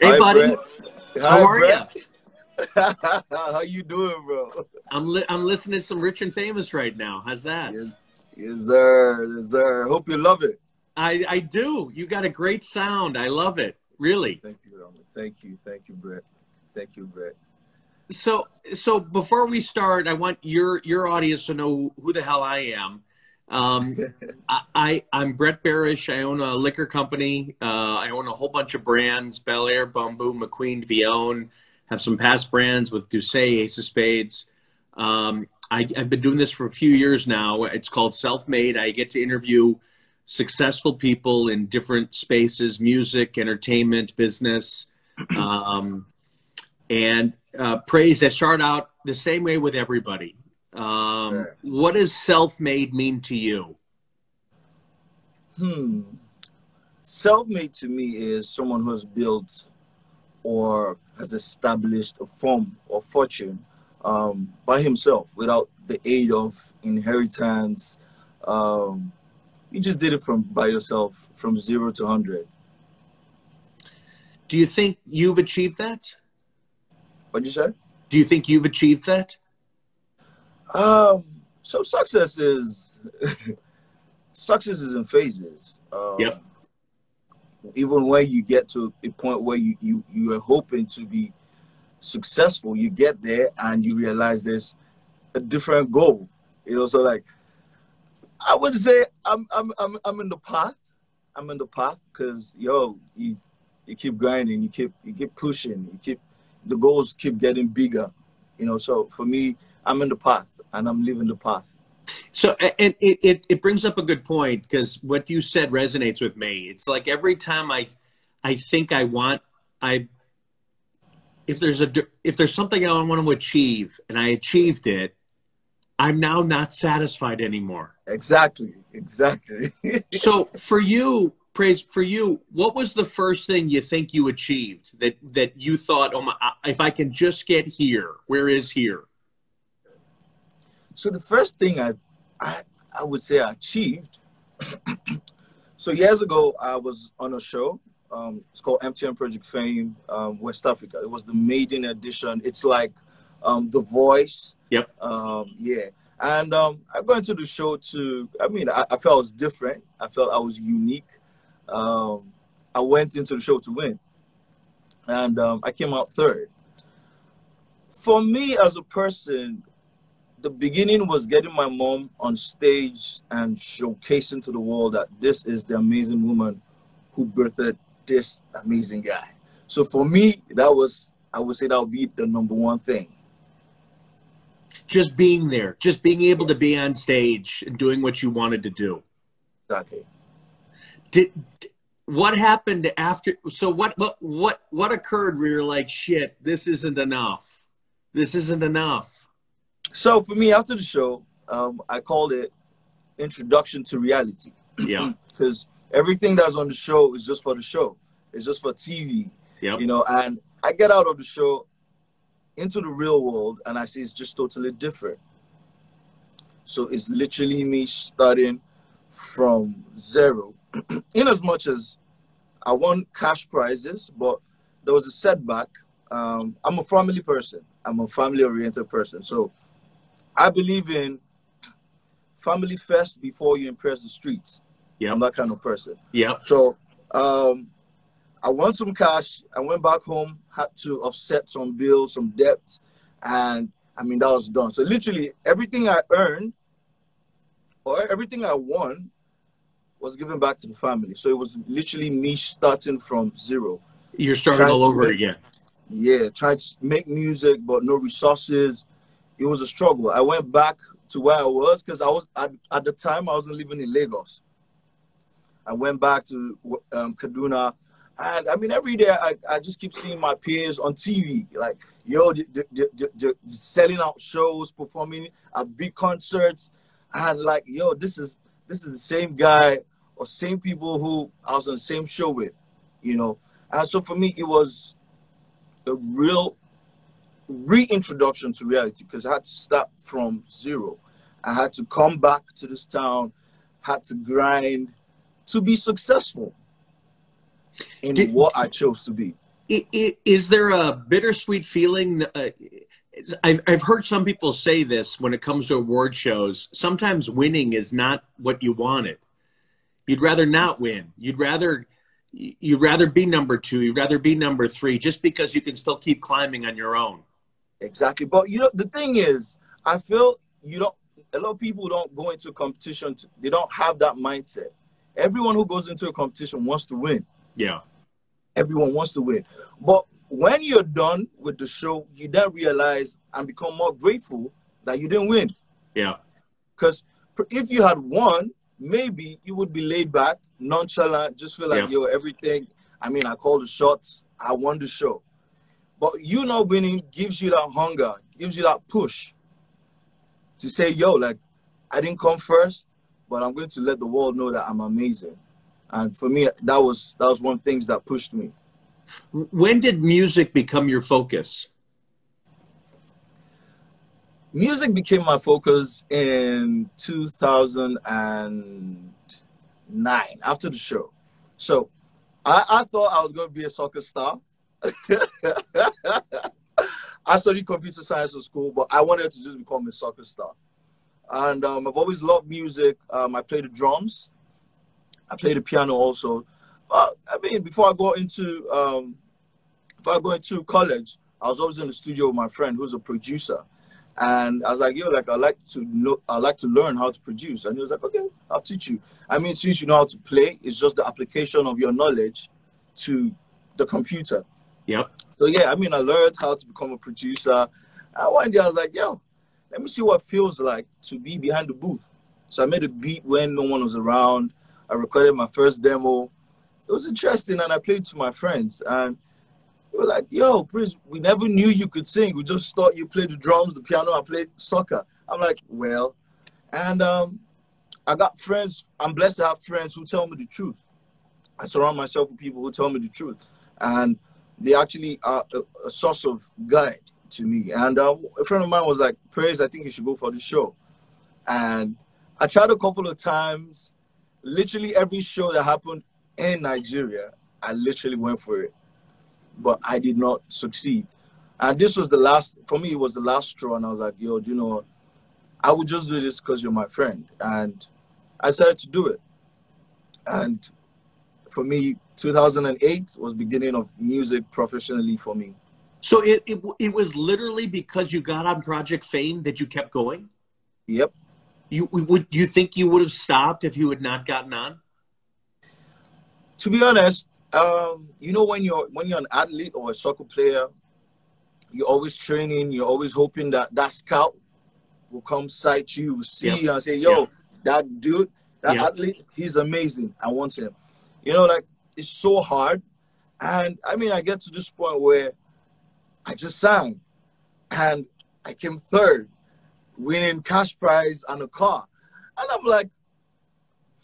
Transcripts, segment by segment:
Hey, Hi, buddy. Brett. How Hi, are you? How you doing, bro? I'm li- I'm listening to some Rich and Famous right now. How's that? Yes, yes, sir. Yes, sir. Hope you love it. I I do. You got a great sound. I love it. Really. Thank you, Roman. Thank you. Thank you, Brett. Thank you, Brett. So so before we start, I want your your audience to know who the hell I am. Um, I, I I'm Brett Berish. I own a liquor company. Uh, I own a whole bunch of brands: Bel Air, Bumbu, McQueen, Vion. Have some past brands with Doucet, Ace of Spades. Um, I, I've been doing this for a few years now. It's called Self Made. I get to interview successful people in different spaces: music, entertainment, business. Um, and uh, Praiz. I start out the same way with everybody. Um, Sure. what does self-made mean to you? Hmm. Self-made to me is someone who has built or has established a form or fortune um, by himself without the aid of inheritance. Um, you just did it from by yourself from zero to hundred. Do you think you've achieved that? What'd you say? Do you think you've achieved that? Um, so success is success is in phases. Um, Yep. Even when you get to a point where you, you you are hoping to be successful, you get there and you realize there's a different goal. You know, so like I would say I'm I'm I'm I'm in the path. I'm in the path because yo, you you keep grinding, you keep you keep pushing, you keep the goals keep getting bigger. You know, so for me, I'm in the path and I'm living the path. So, and it, it, it brings up a good point because what you said resonates with me. It's like every time I, I think I want, I, if there's a, if there's something I want to achieve and I achieved it, I'm now not satisfied anymore. Exactly, exactly. So for you, Praiz for you, what was the first thing you think you achieved that, that you thought, oh my, if I can just get here, where is here? So the first thing I, I, I would say I achieved. so years ago, I was on a show. Um, it's called MTN Project Fame um, West Africa. It was the maiden edition. It's like um, The Voice. Yep. Um, yeah. And um, I got into the show to. I mean, I, I felt I was different. I felt I was unique. Um, I went into the show to win, and um, I came out third. For me as a person, the beginning was getting my mom on stage and showcasing to the world that this is the amazing woman who birthed this amazing guy. So for me, that was I would say that would be the number one thing. Just being there, just being able to be on stage and doing what you wanted to do. Exactly. did what happened after so what what what what occurred where you're like shit this isn't enough this isn't enough So for me, after the show, um, I called it Introduction to Reality. Yeah. Because everything that's on the show is just for the show. It's just for TV. yeah you know and i get out of the show into the real world and i see it's just totally different. So it's literally me starting from zero. In as much as i won cash prizes but there was a setback. Um, i'm a family person. I'm a family oriented person. So i believe in family first before you impress the streets Yeah. i'm that kind of person yeah so um, I won some cash. I went back home, had to offset some bills, some debts, and I mean that was done. So literally everything I earned or everything I won was given back to the family. So it was literally me starting from zero. you're starting all over make- again Yeah, trying to make music but no resources. It was a struggle. I went back to where I was because I was at, at the time I wasn't living in Lagos. I went back to um, Kaduna, and I mean every day I, I just keep seeing my peers on TV, like yo, they, they- they're selling out shows, performing at big concerts, and like yo, this is this is the same guy or same people who I was on the same show with, you know. And so for me, it was a real reintroduction to reality because I had to start from zero. I had to come back to this town, had to grind to be successful in Did- what I chose to be. Is there a bittersweet feeling? Uh, I've heard some people say this when it comes to award shows. Sometimes winning is not what you wanted. You'd rather not win. You'd rather you'd rather be number two. You'd rather be number three, just because you can still keep climbing on your own. Exactly. But you know, the thing is, I feel you don't. A lot of people don't go into a competition. To, they don't have that mindset. Everyone who goes into a competition wants to win. Yeah. Everyone wants to win. But when you're done with the show, you then realize and become more grateful that you didn't win. Yeah. Because if you had won, maybe you would be laid back, nonchalant, just feel like, yeah. yo, everything. I mean, I called the shots, I won the show. But you not winning gives you that hunger, gives you that push to say, yo, like, I didn't come first, but I'm going to let the world know that I'm amazing. And for me, that was that was one of the things that pushed me. When did music become your focus? Music became my focus in 2009 after the show. So I, I thought I was going to be a soccer star. I studied computer science in school, but I wanted to just become a soccer star. And um, I've always loved music. Um, I play the drums. I play the piano also. But I mean, before I go into um, before I go into college, I was always in the studio with my friend who's a producer. And I was like, yo, like I like to know, I like to learn how to produce. And he was like, okay, I'll teach you. I mean, since you know how to play, it's just the application of your knowledge to the computer. Yep. So yeah, I mean, I learned how to become a producer. And one day I was like, yo, let me see what feels like to be behind the booth. So I made a beat when no one was around. I recorded my first demo. It was interesting, and I played to my friends, and they were like, "Yo, Prince, we never knew you could sing. We just thought you played the drums, the piano, I played soccer." I'm like, "Well," and um, I got friends. I'm blessed to have friends who tell me the truth. I surround myself with people who tell me the truth, and they actually are a, a source of guide to me. And uh, a friend of mine was like, "Praiz, I think you should go for the show." And I tried a couple of times. Literally every show that happened in Nigeria, I literally went for it, but I did not succeed. And this was the last for me. It was the last straw, and I was like, "Yo, do you know, what? I would just do this because you're my friend." And I decided to do it. And for me, 2008 was beginning of music professionally for me. So it, it, it was literally because you got on Project Fame that you kept going? Yep. You would you think you would have stopped if you had not gotten on? To be honest, um, you know when you're when you're an athlete or a soccer player, you're always training. You're always hoping that that scout will come sight you, see yep. you, and say, "Yo, yep. that dude, that yep. athlete, he's amazing. I want him." You know, like it's so hard. And I mean, I get to this point where I just sang and I came third, winning cash prize and a car. And I'm like,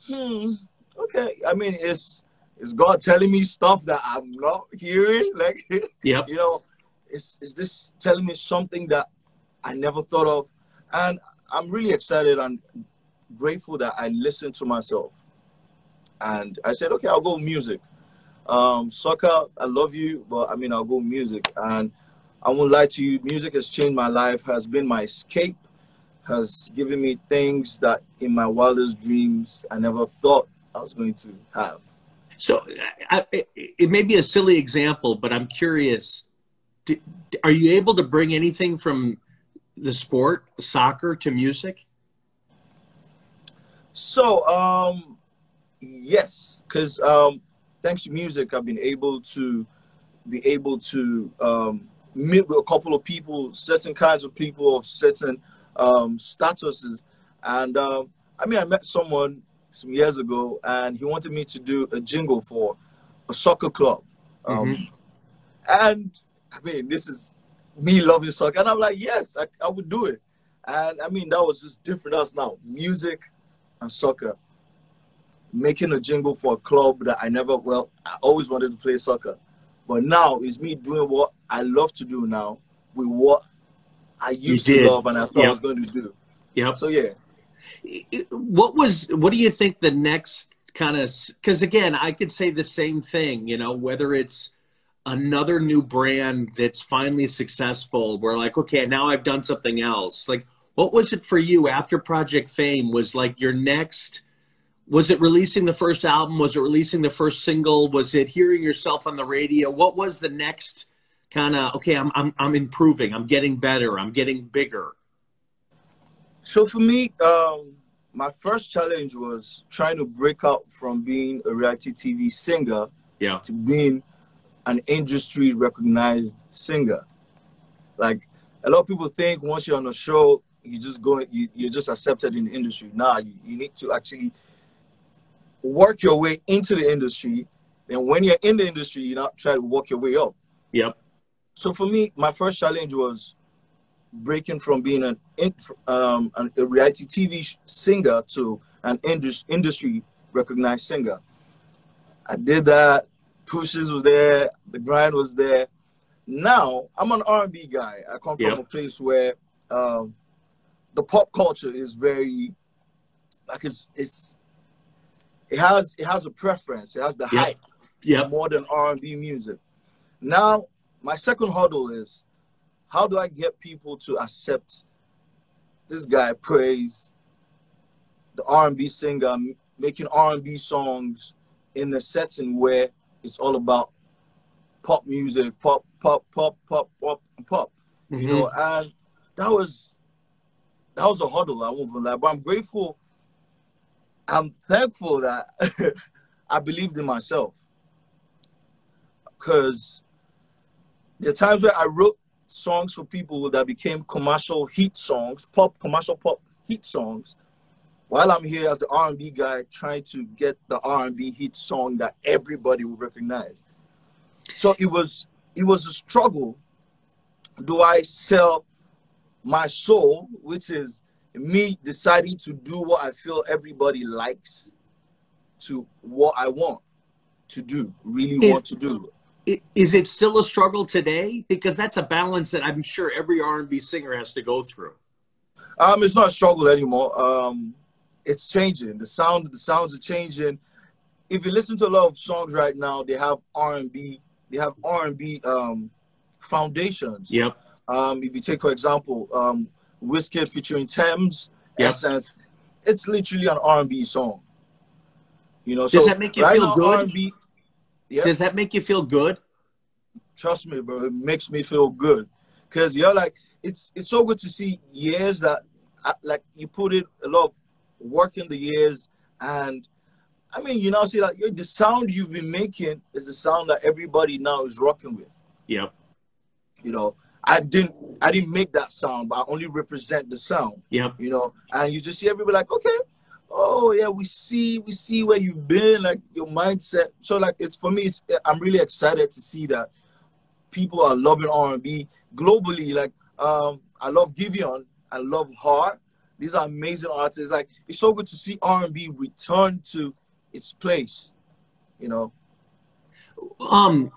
hmm, okay. I mean, it's is God telling me stuff that I'm not hearing? Like, yeah, you know, is is this telling me something that I never thought of? And I'm really excited and grateful that I listened to myself. And I said, okay, I'll go music. Um, soccer, I love you, but I mean, I'll go music. And I won't lie to you, music has changed my life, has been my escape, has given me things that in my wildest dreams I never thought I was going to have. So I, it may be a silly example, but I'm curious. are you able to bring anything from the sport, soccer, to music? So, um, yes, because um, thanks to music, I've been able to be able to um, meet with a couple of people, certain kinds of people of certain um, statuses. And um, I mean, I met someone some years ago, and he wanted me to do a jingle for a soccer club. Um, mm-hmm. And I mean, this is me loving soccer, and I'm like, yes, I, I would do it. And I mean, that was just different. Us now music and soccer. Making a jingle for a club that I never, well, I always wanted to play soccer. But now it's me doing what I love to do now with what I used to love and I thought yep. I was going to do. Yep. So yeah. What was what do you think the next kind of because again I could say the same thing you know whether it's another new brand that's finally successful we're like okay now i've done something else like what was it for you after project fame was like your next was it releasing the first album? Was it releasing the first single? Was it hearing yourself on the radio? What was the next kind of okay I'm, I'm i'm improving. I'm getting better. I'm getting bigger. So for me um my first challenge was trying to break out from being a reality tv singer yeah. to being an industry recognized singer. Like a lot of people think once you're on a show, you just go, you, you're just accepted in the industry. Nah, you, you need to actually work your way into the industry. And when you're in the industry, you not try to work your way up. Yep. So for me, my first challenge was breaking from being an, um, a reality TV singer to an industry recognized singer. I did that pushes was there, the grind was there. Now I'm an R&B guy. I come from a place where um, the pop culture is very like it's it's it has it has a preference. It has the hype. Yeah. More than R&B music. Now my second hurdle is how do I get people to accept this guy Praiz the R&B singer making R&B songs in a setting where it's all about pop music, pop, pop, pop, pop, pop, pop. Mm-hmm. You know, and that was that was a huddle. I won't lie, but I'm grateful. I'm thankful that I believed in myself. Because there are times where I wrote songs for people that became commercial hit songs, pop commercial pop hit songs, while I'm here as the R&B guy trying to get the R&B hit song that everybody will recognize. So it was it was a struggle. Do I sell my soul, which is me deciding to do what I feel everybody likes, to what I want to do, really is, want to do. Is it still a struggle today? Because that's a balance that I'm sure every R&B singer has to go through. Um, it's not a struggle anymore. Um, it's changing. The sound, the sounds are changing. If you listen to a lot of songs right now, they have R and B. They have R and B um, foundations. Yep. Um, if you take for example, um, Wizkid featuring Tems. Essence, it's literally an R and B song. You know, does so that make you right feel good? R&B, yeah. Does that make you feel good? Trust me, bro. It makes me feel good because you're like, it's it's so good to see years that uh, like you put it a lot of work in the years and I mean, you know, see like the sound you've been making is the sound that everybody now is rocking with. Yep. You know, I didn't I didn't make that sound, but I only represent the sound. Yeah. You know, and you just see everybody like, okay, oh yeah, we see we see where you've been, like your mindset. So like it's for me, it's I'm really excited to see that people are loving R and B globally. Like um I love Giveon, I love Heart, these are amazing artists. Like it's so good to see R and B return to its place. You know. Um.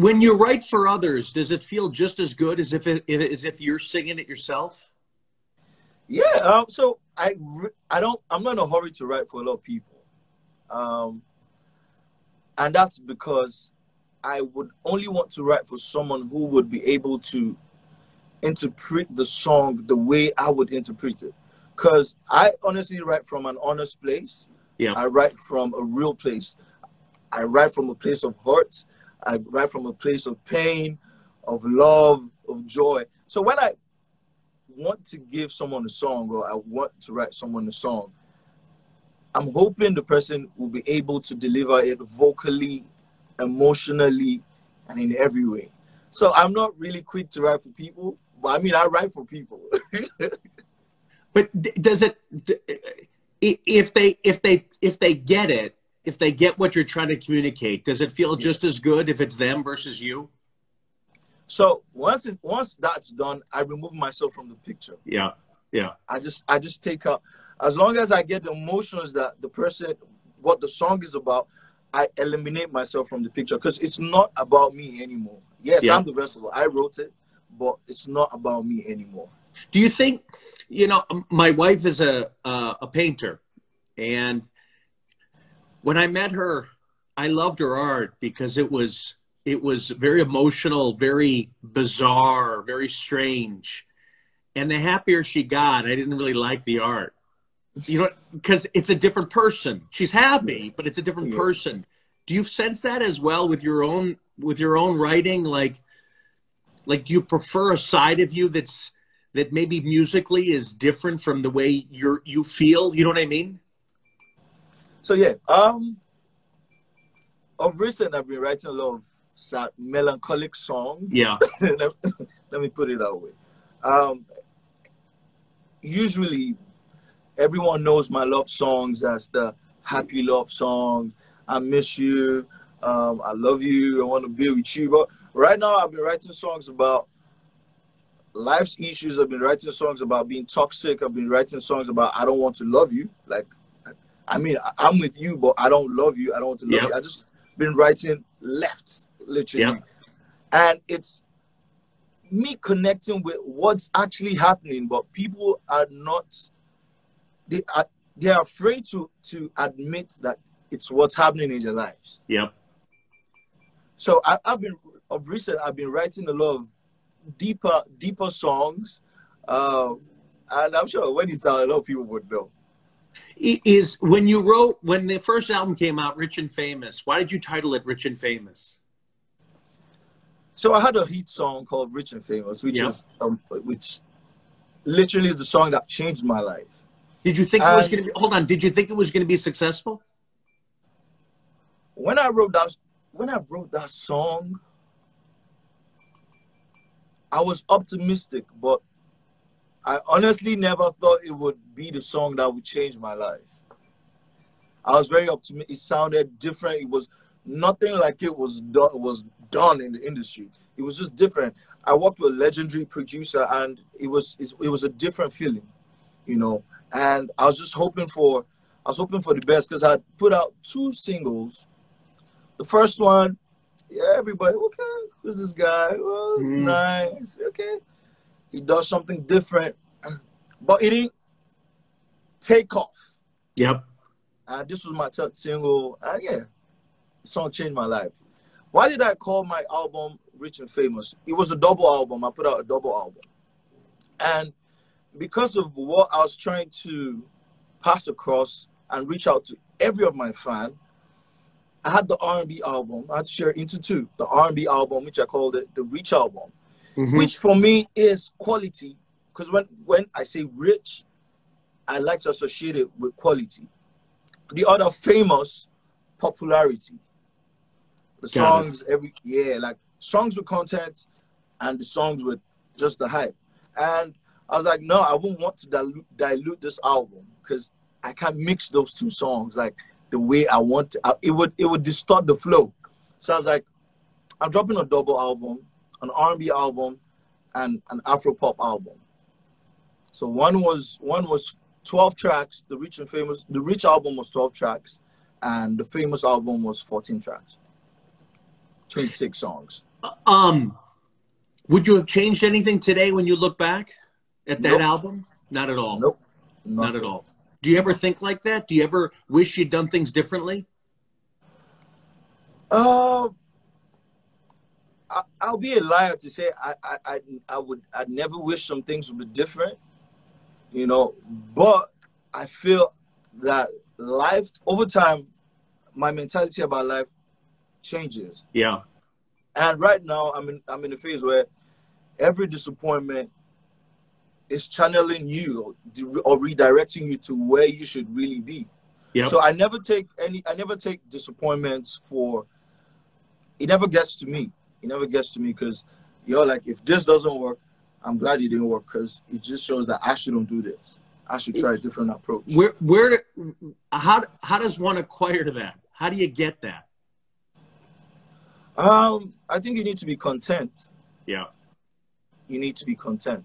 When you write for others, does it feel just as good as if it, as if you're singing it yourself? Yeah. Um. So I I don't I'm not in a hurry to write for a lot of people. Um. And that's because I would only want to write for someone who would be able to interpret the song the way I would interpret it. Because I honestly write from an honest place. Yeah. I write from a real place. I write from a place of hurt. I write from a place of pain, of love, of joy. So when I want to give someone a song or I want to write someone a song, I'm hoping the person will be able to deliver it vocally, emotionally, and in every way. So I'm not really quick to write for people. But I mean, I write for people. but does it if they if they if they get it, if they get what you're trying to communicate, does it feel just as good if it's them versus you? So once it, once that's done, I remove myself from the picture. Yeah, yeah. I just I just take out as long as I get the emotions that the person, what the song is about, I eliminate myself from the picture because it's not about me anymore. Yes, yeah. I'm the vessel. I wrote it but it's not about me anymore. Do you think, you know, my wife is a uh, a painter, and when I met her, I loved her art because it was it was very emotional, very bizarre, very strange. And the happier she got, I didn't really like the art. You know, because it's a different person. She's happy, but it's a different Yeah. person. Do you sense that as well with your own with your own writing? Like, like do you prefer a side of you that's that maybe musically is different from the way you're you feel? You know what I mean? So yeah, um, of recent I've been writing a lot of sad, melancholic songs. Yeah. let, let me put it that way. Um, usually, everyone knows my love songs as the happy love songs. I miss you. Um, I love you. I want to be with you. But right now, I've been writing songs about life's issues. I've been writing songs about being toxic. I've been writing songs about I don't want to love you. Like, I mean, I- I'm with you, but I don't love you. I don't want to love Yep. you. I just been writing left, literally. Yep. And it's me connecting with what's actually happening, but people are not they are they are afraid to to admit that it's what's happening in their lives. Yep. So I, I've been of recent I've been writing a lot of deeper deeper songs, uh, and I'm sure when it's out, a lot of people would know. Is when you wrote when the first album came out, Rich and Famous. Why did you title it Rich and Famous? So I had a hit song called "Rich and Famous," which Yeah. is um, which literally is the song that changed my life. Did you think it was going to be? Hold on. Did you think it was going to be successful? when I wrote that when I wrote that song, I was optimistic, but I honestly never thought it would be the song that would change my life. I was very optimistic. It sounded different. It was nothing like it was done was done in the industry. It was just different. I worked with a legendary producer, and it was it was a different feeling, you know. And I was just hoping for I was hoping for the best because I put out two singles the first one, yeah, everybody, okay, who's this guy? Well, Mm. nice, okay. He does something different, but it didn't take off. Yep. And this was my third single, and yeah, the song changed my life. Why did I call my album Rich and Famous? It was a double album. I put out a double album. And because of what I was trying to pass across and reach out to every of my fan, I had the R&B album. I had to share it into two. The R&B album, which I called it the Reach album, Mhm. which for me is quality. Because when, when I say rich, I like to associate it with quality. The other famous, popularity. The Got it. songs every yeah, like songs with content and the songs with just the hype. And I was like, no, I wouldn't want to dilute, dilute this album because I can't mix those two songs like the way I want to. I- It would it would distort the flow. So I was like, I'm dropping a double album, an R&B album, and an Afro pop album. So one was one was 12 tracks. The Rich and Famous, the Rich album was 12 tracks, and the Famous album was 14 tracks. 26 songs. Um, would you have changed anything today when you look back at that Nope. album? Not at all. Nope. Not at all. Do you ever think like that? Do you ever wish you'd done things differently? Uh, I'll be a liar to say I, I, I, I would, I never wish some things would be different, you know. But I feel that life over time, my mentality about life changes. Yeah. And right now, I'm in, I'm in a phase where every disappointment is channeling you or, redirecting you to where you should really be. Yep. So I never take any, I never take disappointments for. It never gets to me. It never gets to me because you're like, if this doesn't work, I'm glad it didn't work because it just shows that I shouldn't do this. I should try a different approach. Where where how how does one acquire that? How do you get that? Um, I think you need to be content. Yeah. you need to be content.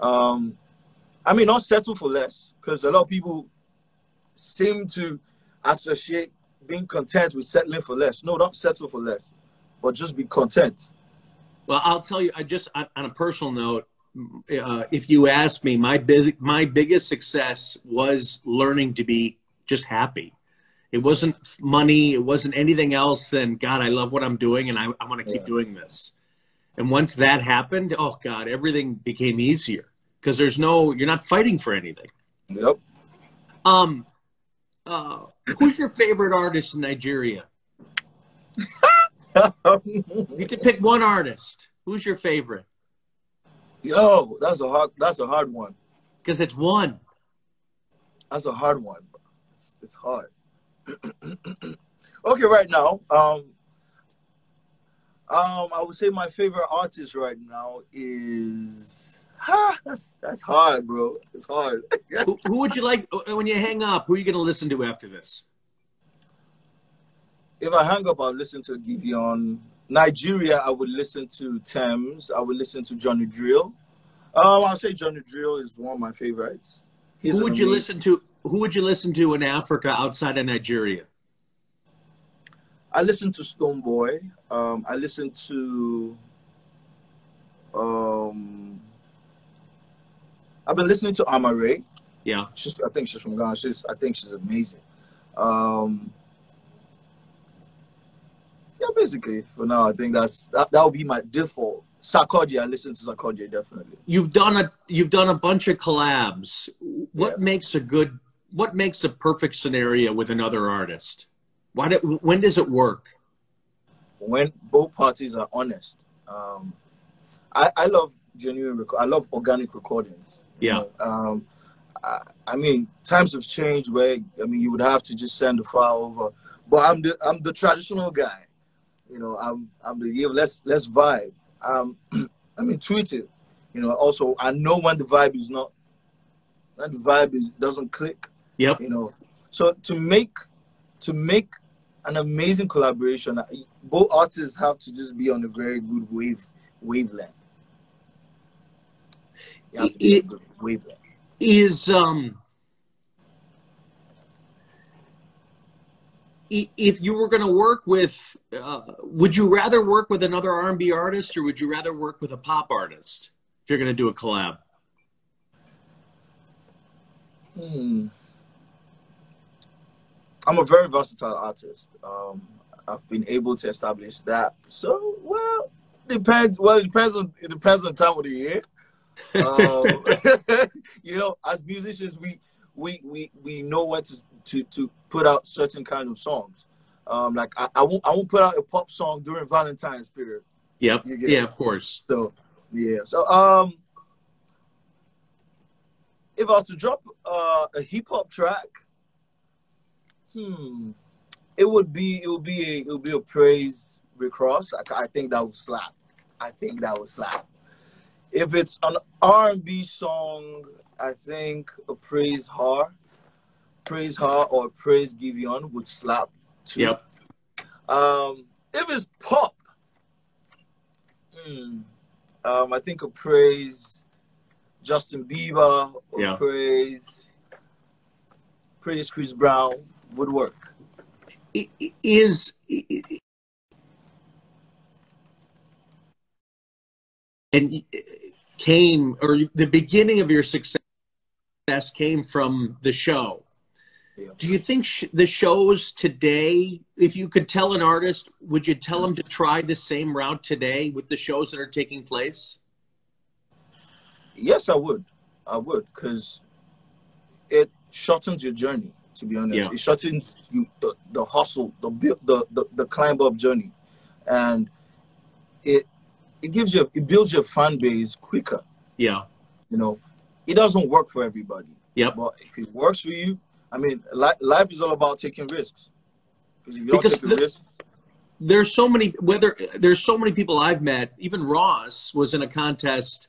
Um, I mean, not settle for less, because a lot of people seem to associate being content with settling for less. No, don't settle for less, but just be content. Well, I'll tell you. I just on, on a personal note, uh, if you ask me, my big my biggest success was learning to be just happy, It wasn't money. It wasn't anything else than God. I love what I'm doing, and I, I want to keep Yeah. doing this. And once that happened, oh God, everything became easier because there's no you're not fighting for anything. Yep. Um, uh, who's your favorite artist in Nigeria? You can pick one artist. Who's your favorite? Yo, that's a hard. That's a hard one. Because it's one. That's a hard one. It's, it's hard. okay, right now, um, um, I would say my favorite artist right now is. Ha, that's that's hard, bro. It's hard. who, who would you like when you hang up? Who are you going to listen to after this? If I hang up, I'll listen to Giveon. Nigeria, I would listen to Tems. I would listen to Johnny Drille. Um, I'll say Johnny Drille is one of my favorites. He's Who would you listen to? Who would you listen to in Africa outside of Nigeria? I listen to Stonebwoy. Um, I listen to. Um, I've been listening to Amaarae. Yeah. She's, I think she's from Ghana. She's, I think she's amazing. Um, basically, for now, I think that's that, that would be my default. Sarkodie, I listen to Sarkodie definitely. You've done a you've done a bunch of collabs. What Yeah. makes a good? What makes a perfect scenario with another artist? Why? Do, when does it work? when both parties are honest. Um, I, I love genuine record. I love organic recordings. Yeah. Um, I, I mean, times have changed where I mean you would have to just send the file over. But I'm the I'm the traditional guy. You know, I'm I'm the yeah, let's let's vibe. Um, I'm intuitive. You know, also I know when the vibe is not when the vibe is doesn't click Yep. you know so to make to make an amazing collaboration both artists have to just be on a very good wave wavelength you have to be on a good wavelength Is um. If you were going to work with, uh, would you rather work with another R&B artist or would you rather work with a pop artist? If you're going to do a collab, hmm. i'm a very versatile artist um i've been able to establish that so well depends well it depends on it depends on time of the year um, you know, as musicians, we we we we know when to to to put out certain kind of songs. Um, like I, I won't I won't put out a pop song during Valentine's period. yep, yeah, it. of course. So yeah. So um, if I was to drop uh, a hip hop track, hmm, it would be it would be a it would be a Praiz Rick Ross. I, I think that would slap. I think that would slap. If it's an R and B song, I think a Praiz her, Praiz her or Praiz Giveon would slap. Too. Yep. Um, if it's pop, hmm, um, I think a Praiz Justin Bieber or Yeah. Praiz Praiz Chris Brown would work. I- i- Is i- i- and came or the beginning of your success came from the show. Do you think sh- the shows today, if you could tell an artist, would you tell them to try the same route today with the shows that are taking place? Yes, I would. I would because it shortens your journey. To be honest, Yeah. it shortens you the, the hustle, the, the the the climb up journey, and it it gives you it builds your fan base quicker. Yeah. You know, it doesn't work for everybody, Yeah, but if it works for you, I mean, li- life is all about taking risks. Because if you don't Because take a the- risk, there's so many whether there's so many people I've met. Even Ross was in a contest.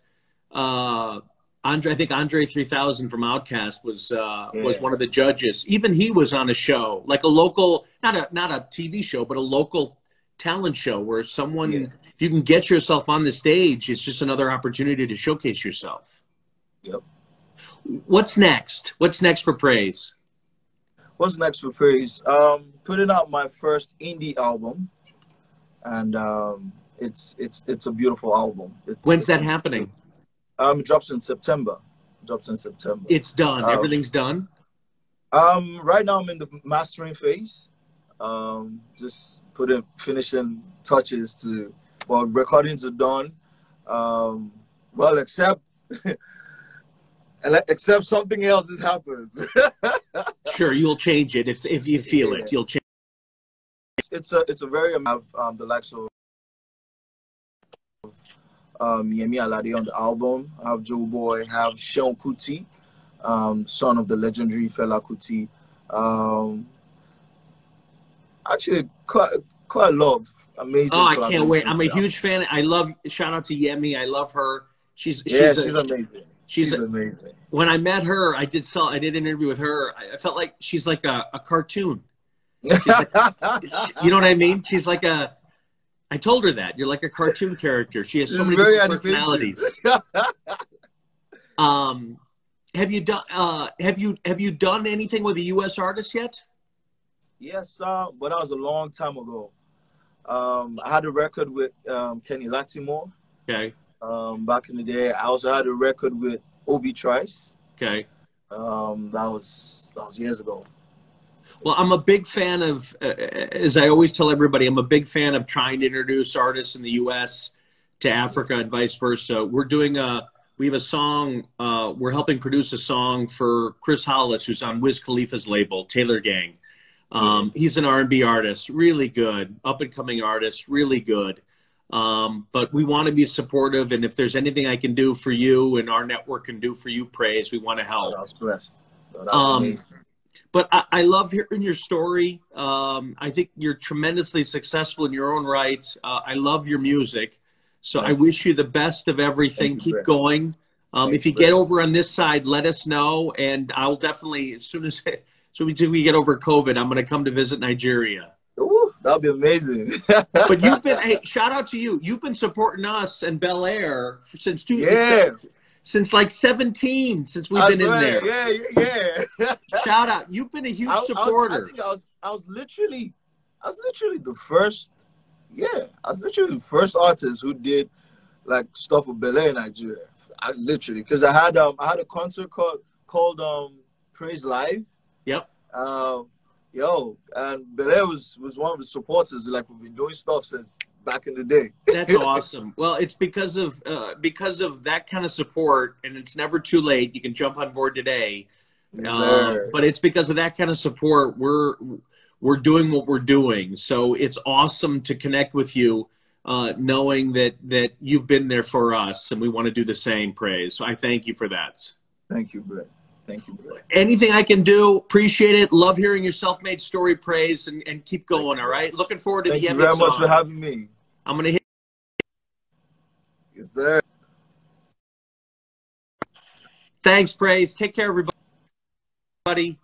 Uh, Andre, I think Andre 3000 from OutKast was uh, was one of the judges. Even he was on a show, like a local, not a not a TV show, but a local talent show where someone, Yeah. if you can get yourself on the stage, it's just another opportunity to showcase yourself. Yep. What's next? What's next for Praiz? What's next for Praiz? Um, putting out my first indie album, and um, it's it's it's a beautiful album. It's, When's it's that happening? Um, it drops in September. It drops in September. It's done. Uh, Everything's done. Um, right now I'm in the mastering phase. Um, just putting finishing touches to well, recordings are done. Um, well, except except something else has happened. sure, you'll change it if if you feel yeah. it. You'll change. It's a it's a very um the likes of um Yemi Alade on the album. I have Joeboy, I have Seun Kuti, um, son of the legendary Fela Kuti. Um, actually, quite quite a lot amazing. Oh, I can't wait! I'm a huge fan. I love. Shout out to Yemi. I love her. She's yeah, she's, she's a, amazing. She's, she's amazing. When I met her, I did saw I did an interview with her. I felt like she's like a, a cartoon. Like, you know what I mean? She's like a. I told her that you're like a cartoon character. She has so many personalities. um, have you done? Uh, have you have you done anything with a U.S. artist yet? Yes, uh, but that was a long time ago. Um, I had a record with um, Kenny Lattimore. Okay. Um, back in the day, I also had a record with Obi Trice. Okay. Um, that was that was years ago. Well, I'm a big fan of, uh, as I always tell everybody, I'm a big fan of trying to introduce artists in the U.S. to Africa and vice versa. We're doing a, we have a song, uh, we're helping produce a song for Chris Hollis, who's on Wiz Khalifa's label, Taylor Gang. Um, he's an R&B artist, really good, up and coming artist, really good. Um, but we want to be supportive, and if there's anything I can do for you and our network can do for you, Praiz, we want to help. That's blessed. That's um, but I, I, love hearing your story. Um, I think you're tremendously successful in your own right. Uh, I love your music. So Thank I wish you the best of everything. Keep going. Um, if you, get over on this side, let us know, and I'll definitely as soon as so we we get over COVID, I'm going to come to visit Nigeria. That'll be amazing. but you've been hey, shout out to you. You've been supporting us and Belaire since two yeah. Since like 17, since we've That's been right. in there. Yeah, yeah. shout out. You've been a huge I, supporter. I was, I, I, was, I was literally, I was literally the first. Yeah, I was literally the first artist who did like stuff with Belaire in Nigeria. I literally because I had um I had a concert called called um Praiz Live Yep. Um, yo, and Belaire was was one of the supporters. Like we've been doing stuff since back in the day. That's awesome. Well, it's because of uh, because of that kind of support, and it's never too late. You can jump on board today. Uh, but it's because of that kind of support we're we're doing what we're doing. So it's awesome to connect with you, uh, knowing that that you've been there for us, and we want to do the same. Praiz. So I thank you for that. Thank you, Brett. Thank you. Anything I can do, appreciate it. Love hearing your self-made story praised, and, and keep going. All right. Looking forward to Thank the Thank you very much for having me. I'm gonna hit. Yes, sir. Thanks, Praiz. Take care, everybody.